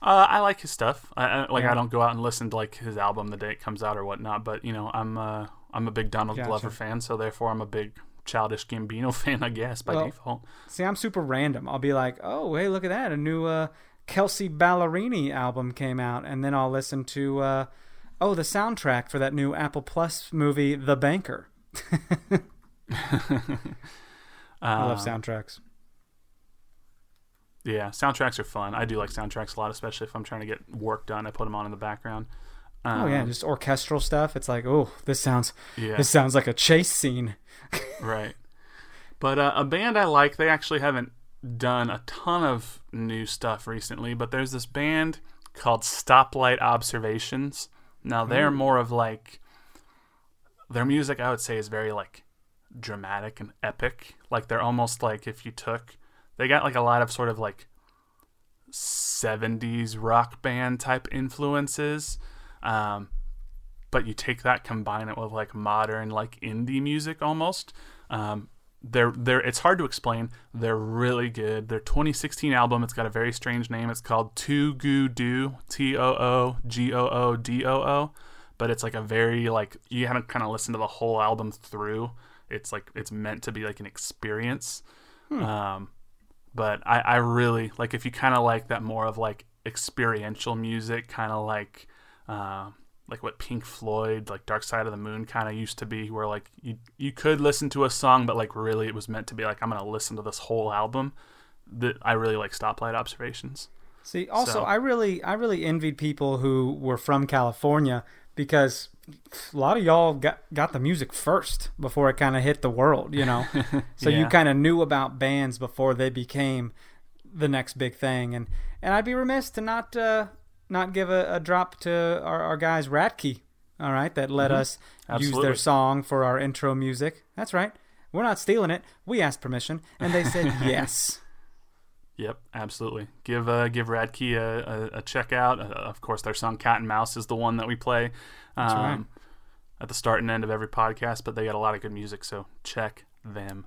Uh, I like his stuff. I, I, like Yeah. I don't go out and listen to like his album the day it comes out or whatnot, but you know I'm uh, I'm a big Donald Gotcha. Glover fan, so therefore I'm a big Childish Gambino fan, I guess by Well, default. See, I'm super random. I'll be like, oh, hey, look at that. A new uh, Kelsea Ballerini album came out. And then I'll listen to, uh, oh, the soundtrack for that new Apple Plus movie, The Banker. I love Uh, soundtracks. Yeah, soundtracks are fun. I do like soundtracks a lot, especially if I'm trying to get work done. I put them on in the background. Um, oh, yeah, just orchestral stuff. It's like, oh, this sounds, yeah, this sounds like a chase scene. right. But uh, a band I like, they actually haven't done a ton of new stuff recently, but there's this band called Stoplight Observations. Now they're more of like their music I would say is very like dramatic and epic. Like they're almost like if you took they got like a lot of sort of like 70s rock band type influences. Um, but you take that combine it with like modern like indie music almost um, they're they're it's hard to explain. They're really good. Their 2016 album it's got a very strange name. It's called Too Goo Do T O O G O O D O O. But it's like a very like you haven't kind of listened to the whole album through. It's like it's meant to be like an experience. Um, but I, I really like if you kind of like that more of like experiential music kind of like uh, like what Pink Floyd like Dark Side of the Moon kind of used to be where like you you could listen to a song but like really it was meant to be like I'm gonna listen to this whole album that I really like Stoplight Observations. See, also, So- I really, I really envied people who were from California because a lot of y'all got got the music first before it kind of hit the world, you know. so you kind of knew about bands before they became the next big thing, and and I'd be remiss to not uh, not give a, a drop to our, our guys Radkey, all right, that let us use Mm-hmm. Absolutely. their song for our intro music. That's right. We're not stealing it. We asked permission, and they said yes. Yep, absolutely. Give uh, give Radkey a, a, a check out. Uh, of course, their song "Cat and Mouse" is the one that we play um, right. at the start and end of every podcast. But they got a lot of good music, so check them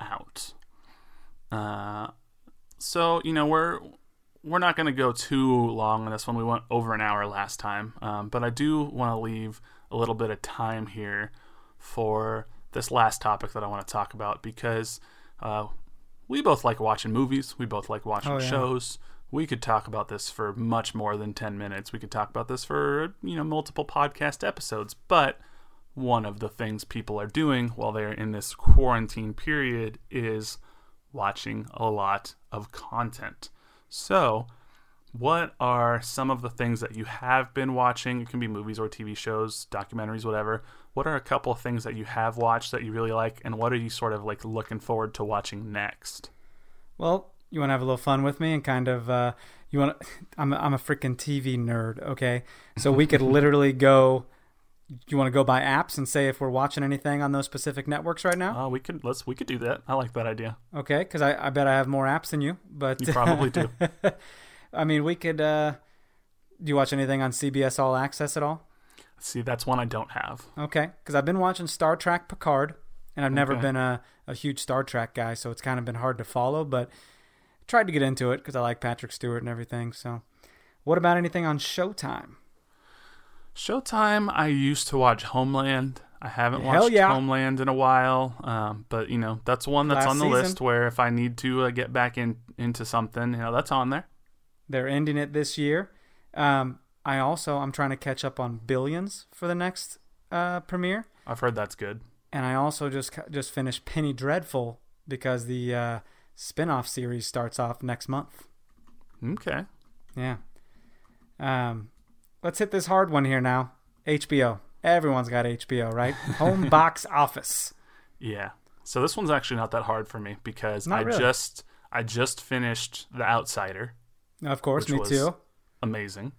out. Uh, so you know we're we're not going to go too long on this one. We went over an hour last time, um, but I do want to leave a little bit of time here for this last topic that I want to talk about because uh, we both like watching movies. We both like watching Oh, yeah. shows. We could talk about this for much more than 10 minutes. We could talk about this for, you know, multiple podcast episodes. But one of the things people are doing while they're in this quarantine period is watching a lot of content. So, what are some of the things that you have been watching? It can be movies or TV shows, documentaries, whatever. What are a couple of things that you have watched that you really like, and what are you sort of like looking forward to watching next? Well, you want to have a little fun with me and kind of uh, you want. To, I'm a, I'm a freaking TV nerd. Okay, so we could literally go. You want to go by apps and say if we're watching anything on those specific networks right now? Uh, we could let's we could do that. I like that idea. Okay, because I, I bet I have more apps than you. But You probably do. I mean, we could. Uh, do you watch anything on CBS All Access at all? See, that's one I don't have. Okay, because I've been watching Star Trek Picard, and I've never Okay. been a, a huge Star Trek guy, so it's kind of been hard to follow. But I tried to get into it because I like Patrick Stewart and everything. So, what about anything on Showtime? Showtime, I used to watch Homeland. I haven't Hell watched yeah. Homeland in a while, um, but you know that's one that's Last on the season. list where if I need to uh, get back in into something, you know that's on there. They're ending it this year. Um, I also I'm trying to catch up on Billions for the next uh, premiere, I've heard that's good. and I also just just finished Penny Dreadful because the uh, spin-off series starts off next month. Okay. Yeah. Um, let's hit this hard one here now. HBO. Everyone's got HBO, right? Home box office. Yeah. So this one's actually not that hard for me because Not I really. just I just finished The Outsider. Of course, me too. Amazing.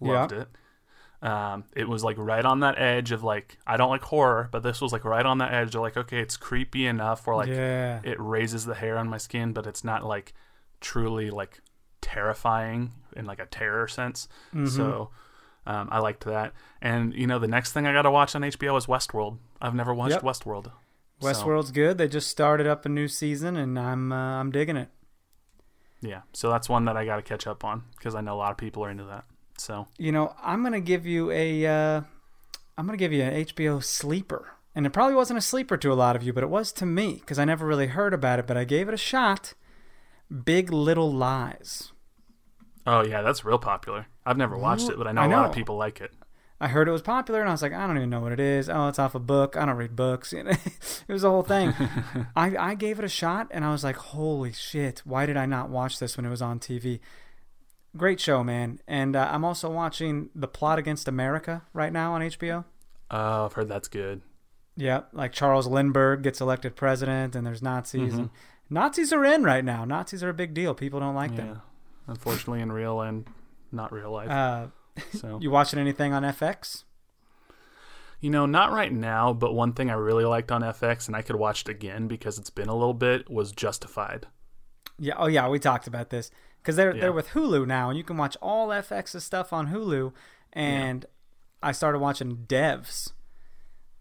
Yeah. Loved it. Um, it was like right on that edge of like I don't like horror, but this was like right on that edge of like okay, it's creepy enough where like yeah. it raises the hair on my skin, but it's not like truly like terrifying in like a terror sense. Mm-hmm. So um, I liked that. And you know, the next thing I got to watch on HBO is Westworld. I've never watched Yep. Westworld. So, Westworld's good. They just started up a new season, and I'm uh, I'm digging it. yeah, so that's one that I got to catch up on because I know a lot of people are into that. So You know, I'm gonna give you a uh, I'm gonna give you an HBO sleeper, and it probably wasn't a sleeper to a lot of you, but it was to me because I never really heard about it, but I gave it a shot. Big Little Lies. oh yeah, that's real popular. I've never watched it, but I know I a lot of people like it. I heard it was popular, and I was like, I don't even know what it is. Oh, it's off a book. I don't read books. You know, it was the whole thing. I, I gave it a shot, and I was like, holy shit! Why did I not watch this when it was on TV? Great show, man. And uh, I'm also watching The Plot Against America right now on HBO. Oh, I've heard that's good. Yeah, like Charles Lindbergh gets elected president, and there's Nazis. Mhm. And Nazis are in right now. Nazis are a big deal. People don't like yeah, unfortunately, in real and not real life. Uh, so you watching anything on FX? You know, not right now, but one thing I really liked on FX, and I could watch it again because it's been a little bit, was Justified. Yeah. Oh, yeah. We talked about this because they're Yeah. they're with Hulu now, and you can watch all FX's stuff on Hulu. And I started watching Devs,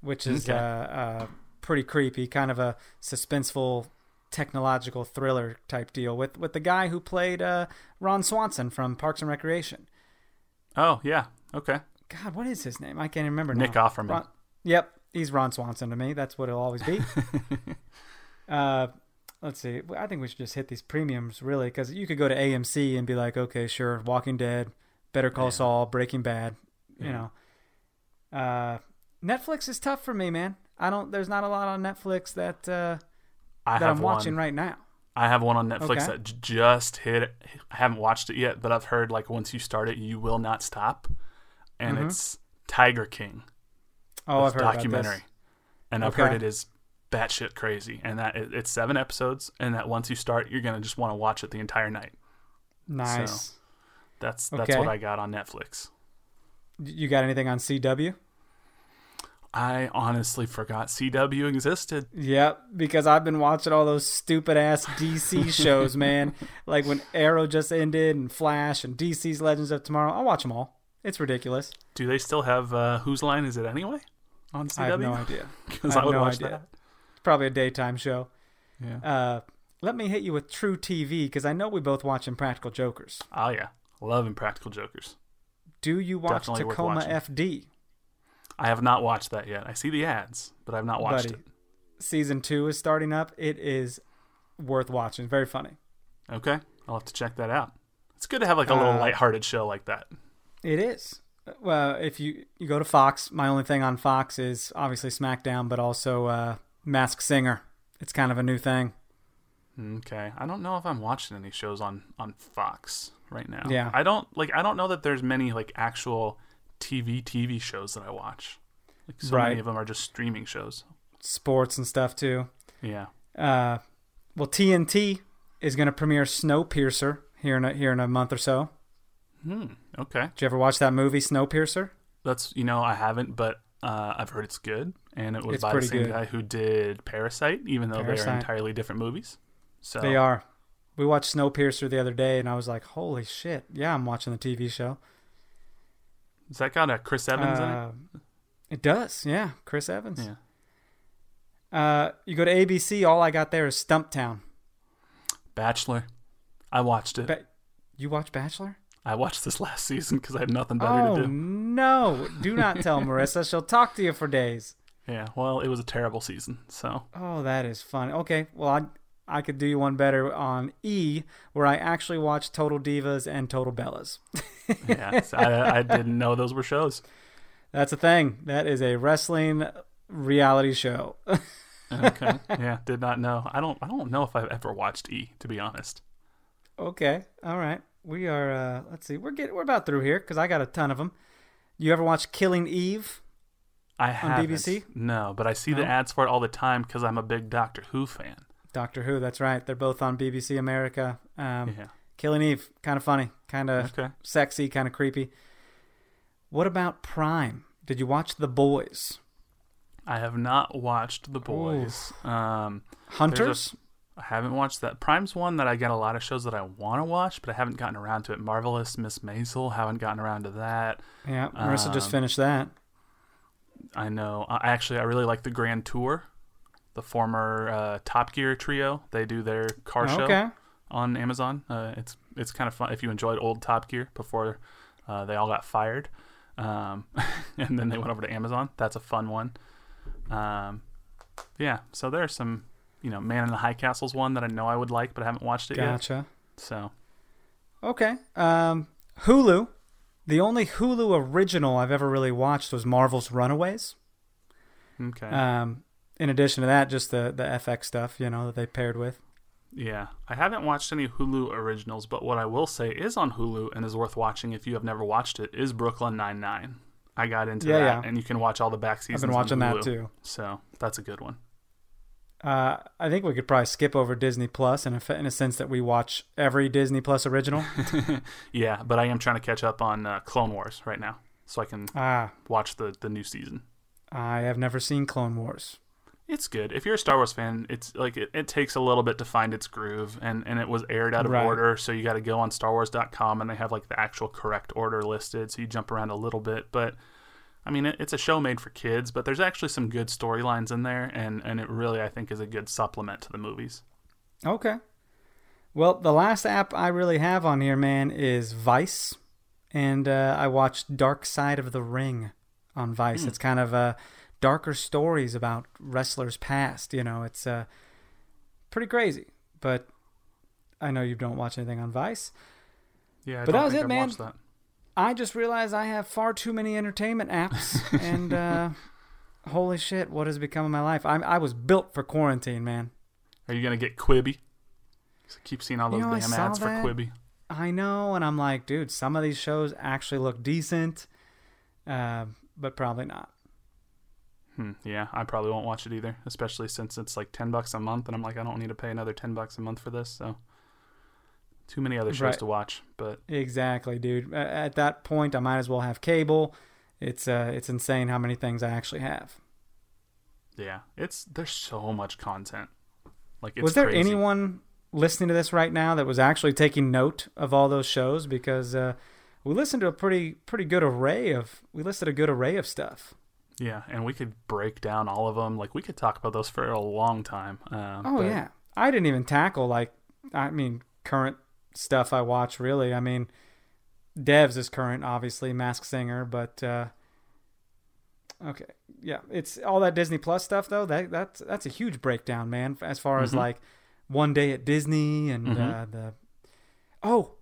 which is Okay. uh, uh, pretty creepy, kind of a suspenseful technological thriller type deal with with the guy who played uh, Ron Swanson from Parks and Recreation. Oh, yeah. Okay. God, what is his name? I can't remember Nick now. Offerman. Ron, yep, he's Ron Swanson to me. That's what it'll always be. uh, let's see. I think we should just hit these premiums really, because you could go to AMC and be like, okay, sure, Walking Dead, Better Call Yeah. Saul, Breaking Bad. You know, uh, Netflix is tough for me, man. I don't. There's not a lot on Netflix that uh, I that have I'm watching one. right now. I have one on Netflix Okay. that j- just hit. I haven't watched it yet, but I've heard like once you start it, you will not stop. And Mhm. it's Tiger King. Oh, I've heard documentary, about this. and I've Okay. heard it is batshit crazy, and that it, it's seven episodes, and that once you start, you're gonna just want to watch it the entire night. Nice. That's that's Okay. what I got on Netflix. You got anything on CW? I honestly forgot CW existed. Yep, because I've been watching all those stupid ass DC shows, man. Like when Arrow just ended and Flash and DC's Legends of Tomorrow. I'll watch them all. It's ridiculous. Do they still have uh, Whose Line Is It Anyway on CW? I have no idea. Because I I, would no watch idea. that. It's probably a daytime show. Yeah. Uh, let me hit you with truTV because I know we both watch Impractical Jokers. Oh yeah, love Impractical Jokers. Do you watch Definitely Tacoma. FD? I have not watched that yet. I see the ads, but I've not watched Buddy. Season two is starting up. It is worth watching. Very funny. Okay, I'll have to check that out. It's good to have like a little Uh, lighthearted show like that. It is. Well, if you you go to Fox, my only thing on Fox is obviously SmackDown, but also uh, Mask Singer. It's kind of a new thing. Okay, I don't know if I'm watching any shows on on Fox right now. Yeah. I don't like. I don't know that there's many like actual TV TV shows that I watch. Like so Right. many of them are just streaming shows. Sports and stuff too. Yeah. Uh, well, TNT is going to premiere Snowpiercer here in a, here in a month or so. Hmm. Okay. Did you ever watch that movie Snowpiercer? That's you know I haven't, but uh, I've heard it's good, and it was It's by the same good. guy who did Parasite, even though they're entirely different movies. So They are. We watched Snowpiercer the other day, and I was like, "Holy shit! Yeah, I'm watching the TV show." Has that got a Chris Evans in it? Uh, it does, yeah. Chris Evans. Yeah. Uh, you go to ABC. All I got there is Stumptown. Bachelor. I watched it. Ba- you watch Bachelor? I watched this last season because I had nothing better Oh to do. no! Do not tell Marissa. She'll talk to you for days. Yeah, well, it was a terrible season. So Oh, that is fun. Okay, well, I I could do you one better on E, where I actually watched Total Divas and Total Bellas. yeah, I, I didn't know those were shows. That's a thing. That is a wrestling reality show. Okay, yeah, did not know. I don't. I don't know if I've ever watched E. To be honest. okay, all right. We are. uh Let's see. We're getting. We're about through here because I got a ton of them. You ever watch Killing Eve? I have BBC? No, but I see the ads for it all the time because I'm a big Doctor Who fan. Doctor Who. That's right. They're both on BBC America. Um, Yeah. Killing Eve. Kind of funny. Kind of Okay. sexy. Kind of creepy. What about Prime? Did you watch The Boys? I have not watched The Boys. Um, Hunters. I haven't watched that. Prime's one that I get a lot of shows that I want to watch, but I haven't gotten around to it. Marvelous Miss Maisel, haven't gotten around to that. Yeah, Marissa just Um, finished that. I know. I actually I really like the Grand Tour, the former uh, Top Gear trio. They do their car show Okay. on Amazon. Uh, it's it's kind of fun if you enjoyed old Top Gear before uh, they all got fired, um, and then they went over to Amazon. That's a fun one. Um, yeah, so there's some, you know, Man in the High Castle's one that I know I would like, but I haven't watched it yet. Gotcha. So Okay. Um, Hulu. The only Hulu original I've ever really watched was Marvel's Runaways. okay, Um, in addition to that, just the the FX stuff, you know, that they paired with. yeah, I haven't watched any Hulu originals, but what I will say is on Hulu and is worth watching if you have never watched it is Brooklyn Nine Nine. I got into Yeah, that, yeah. and you can watch all the back seasons. I've been watching that too. So that's a good one. Uh, I think we could probably skip over Disney Plus in a, in a sense that we watch every Disney Plus original. Yeah, but I am trying to catch up on uh, Clone Wars right now, so I can ah, watch the the new season. I have never seen Clone Wars. It's good. If you're a Star Wars fan, it's like it, it takes a little bit to find its groove, and and it was aired out of Right. order, so you got to go on StarWars.com, and they have like the actual correct order listed, so you jump around a little bit, but. I mean, it, it's a show made for kids, but there's actually some good storylines in there, and, and it really, I think, is a good supplement to the movies. Okay. Well, the last app I really have on here, man, is Vice, and uh, I watched Dark Side of the Ring on Vice. It's kind of uh, darker stories about wrestlers past. You know, it's uh, pretty crazy. But I know you don't watch anything on Vice. Yeah, I But don't that was it, I've man. I just realized I have far too many entertainment apps, and uh, holy shit, what has become of my life? I I was built for quarantine, man. Are you gonna get Quibi? I keep seeing all You those know, damn ads for that. Quibi. I know, and I'm like, dude, some of these shows actually look decent, uh, but probably not. Hmm, yeah, I probably won't watch it either, especially since it's like ten bucks a month, and I'm like, I don't need to pay another ten bucks a month for this. So, too many other shows Right. to watch. But Exactly, dude. At that point, I might as well have cable. It's uh, it's insane how many things I actually have. yeah, it's there's so much content. Like, it's was there crazy. anyone listening to this right now that was actually taking note of all those shows? Because uh, we listened to a pretty pretty good array of we listed a good array of stuff. Yeah, and we could break down all of them. Like, we could talk about those for a long time. Um, Oh but yeah, I didn't even tackle like I mean current stuff I watch really. I mean, Devs is current, obviously, Mask Singer, but uh, okay, yeah, it's all that Disney Plus stuff though. That that's that's a huge breakdown, man. As far as Mhm. like one day at Disney and Mhm. uh, the oh,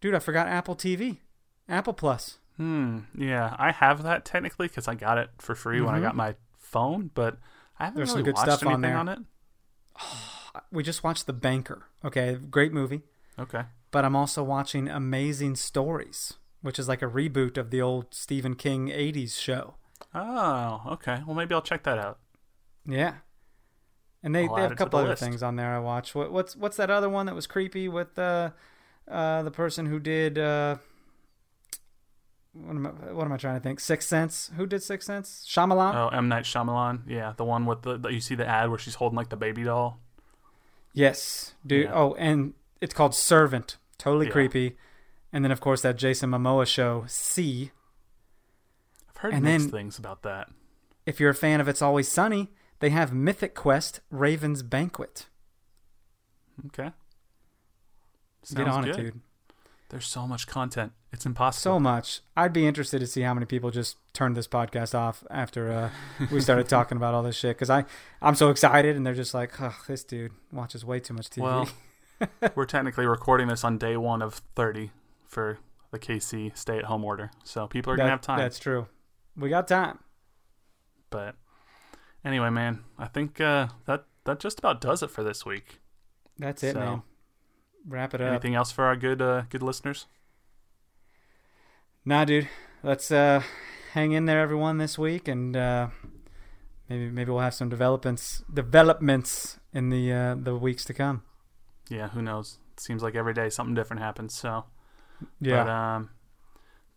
dude, I forgot Apple TV, Apple Plus. Hmm. Yeah, I have that technically because I got it for free when I Mhm. got my phone, but I haven't There's some really good watched stuff on anything there. on it. We just watched The Banker. Okay, great movie. Okay. but I'm also watching Amazing Stories, which is like a reboot of the old Stephen King 80s show. Oh, okay. Well, maybe I'll check that out. Yeah. And they, I'll they have a couple other list. things on there I watch. What, what's what's that other one that was creepy with uh, uh, the person who did uh, what am I what am I trying to think? Sixth Sense. Who did Sixth Sense? Shyamalan. Oh, M Night Shyamalan. Yeah, the one with the, the you see the ad where she's holding like the baby doll. Yes, dude. Yeah. Oh, and it's called Servant. Totally Yeah. creepy. And then of course that Jason Momoa show See. I've heard And mixed then- things about that. If you're a fan of It's Always Sunny, they have Mythic Quest Raven's Banquet. Okay. Get on good. it, dude. There's so much content. It's impossible. So much. I'd be interested to see how many people just turned this podcast off after uh, we started talking about all this shit. Because I, I'm so excited, and they're just like, "Oh, this dude watches way too much TV." Well, we're technically recording this on day one of 30 for the KC stay-at-home order, so people are gonna have time. That's true. We got time. But anyway, man, I think uh, that that just about does it for this week. That's it, So, man. Wrap it up. Anything else for our good uh, good listeners? Nah, dude. Let's uh, hang in there, everyone, this week, and uh, maybe maybe we'll have some developments developments in the uh, the weeks to come. Yeah, who knows? It seems like every day something different happens. So, Yeah. but um,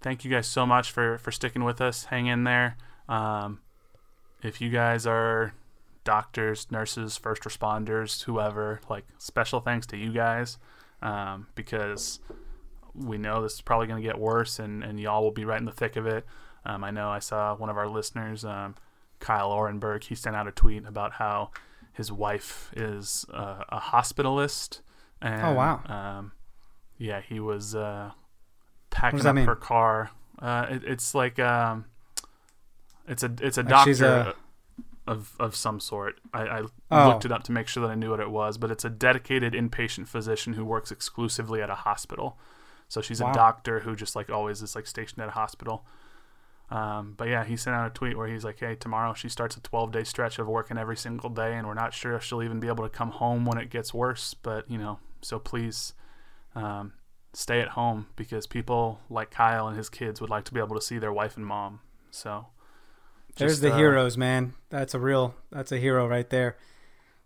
thank you guys so much for for sticking with us. Hang in there. Um, if you guys are doctors, nurses, first responders, whoever, like special thanks to you guys um, because we know this is probably going to get worse and, and y'all will be right in the thick of it. Um, I know I saw one of our listeners, um, Kyle Orenberg, he sent out a tweet about how his wife is uh, a hospitalist. And, Oh, wow. Um, yeah, he was uh, packing up mean? her car. Uh, it, it's like um, it's a it's a Like doctor of of some sort. I, I Oh. looked it up to make sure that I knew what it was, but it's a dedicated inpatient physician who works exclusively at a hospital. So she's Wow. a doctor who just like always is like stationed at a hospital. Um, but yeah, he sent out a tweet where he's like, "Hey, tomorrow she starts a 12 day stretch of working every single day, and we're not sure if she'll even be able to come home when it gets worse. But you know, so please um, stay at home because people like Kyle and his kids would like to be able to see their wife and mom. So There's the uh, heroes, man. That's a real. That's a hero right there,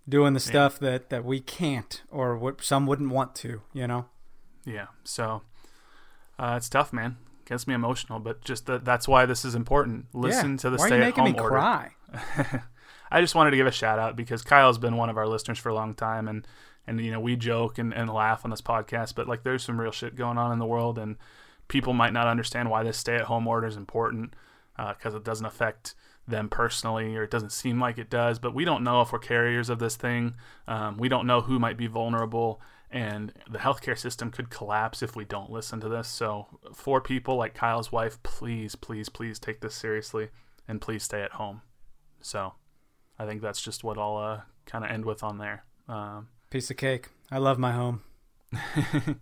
doing the stuff that that we can't or what some wouldn't want to. You know. Yeah. So uh, it's tough, man. Gets me emotional, but just that that's why this is important. Listen yeah. to the Why are stay you at making home me order. cry? I just wanted to give a shout out because Kyle's been one of our listeners for a long time and and you know we joke and, and laugh on this podcast, but like there's some real shit going on in the world and people might not understand why this stay at home order is important because it doesn't affect them personally or it doesn't seem like it does but we don't know if we're carriers of this thing um, we don't know who might be vulnerable and the healthcare system could collapse if we don't listen to this so for people like kyle's wife please please please take this seriously and please stay at home so i think that's just what i'll uh, kind of end with on there um, Piece of cake. I love my home.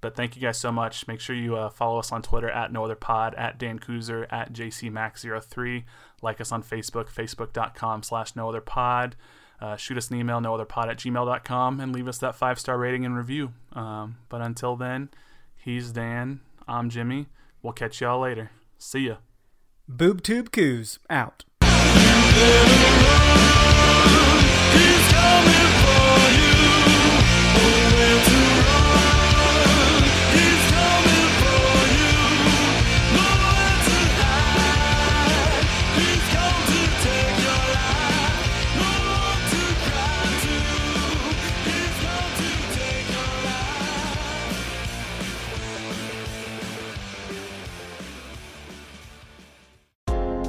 But thank you guys so much. Make sure you uh, follow us on Twitter at No Other Pod, at Dan Kuzer, at JCMax03. Like us on Facebook, facebook.com slash No Other Pod. Uh, shoot us an email, nootherpod at gmail.com, and leave us that five star rating and review. Um, but until then, he's Dan. I'm Jimmy. We'll catch y'all later. See ya. Boob tube coos out.